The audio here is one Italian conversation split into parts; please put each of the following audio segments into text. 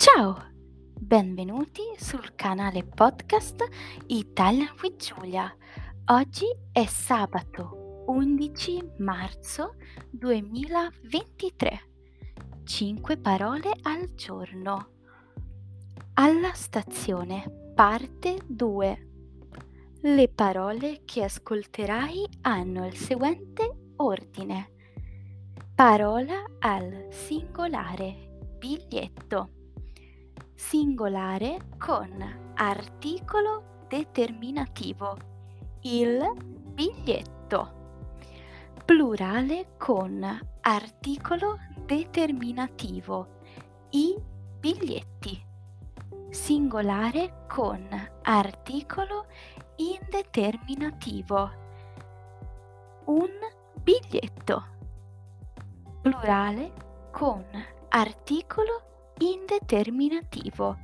Ciao, benvenuti sul canale podcast Italian with Giulia. Oggi è sabato 11 marzo 2023. 5 parole al giorno. Alla stazione, parte 2. Le parole che ascolterai hanno il seguente ordine. Parola al singolare, biglietto singolare con articolo determinativo, il biglietto, plurale con articolo determinativo, i biglietti, singolare con articolo indeterminativo, un biglietto, plurale con articolo indeterminativo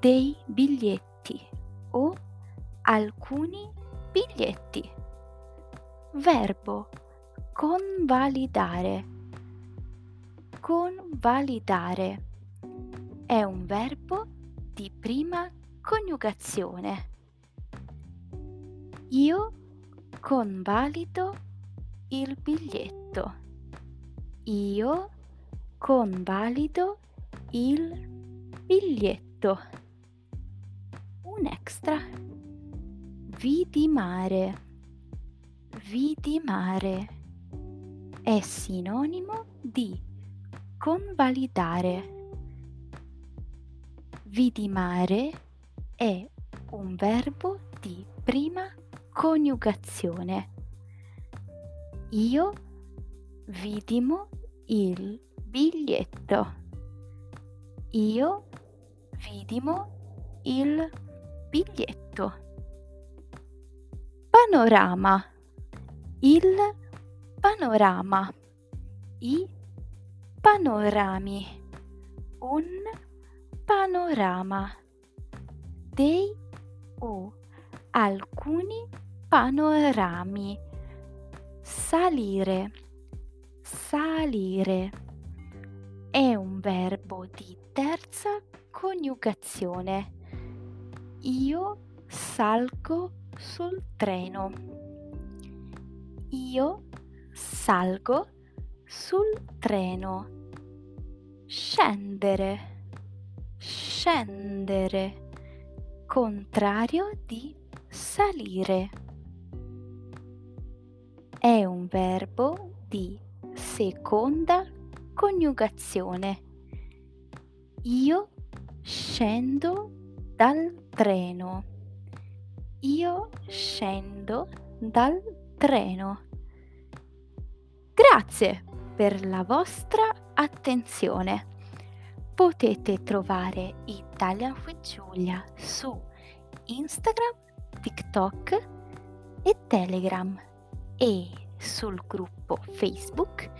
dei biglietti o alcuni biglietti. Verbo convalidare. Convalidare è un verbo di prima coniugazione. Io convalido il biglietto. Io convalido il biglietto. Un extra. Vidimare. Vidimare è sinonimo di convalidare. Vidimare è un verbo di prima coniugazione. Io vidimo il biglietto. Io vidimo il biglietto. Panorama. Il panorama. I panorami. Un panorama. Dei o alcuni panorami. Salire. Salire. Un verbo di terza coniugazione. Io salgo sul treno. Io salgo sul treno. Scendere. Scendere. Contrario di salire. È un verbo di seconda coniugazione. Io scendo dal treno. Io scendo dal treno. Grazie per la vostra attenzione. Potete trovare Italian with Giulia su Instagram, TikTok e Telegram e sul gruppo Facebook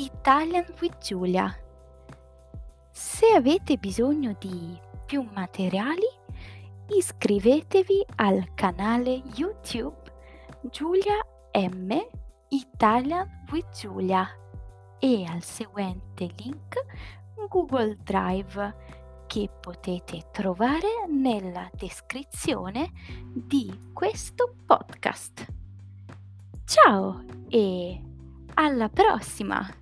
Italian with Giulia. Se avete bisogno di più materiali, iscrivetevi al canale YouTube Giulia M Italian with Giulia e al seguente link Google Drive che potete trovare nella descrizione di questo podcast. Ciao e alla prossima!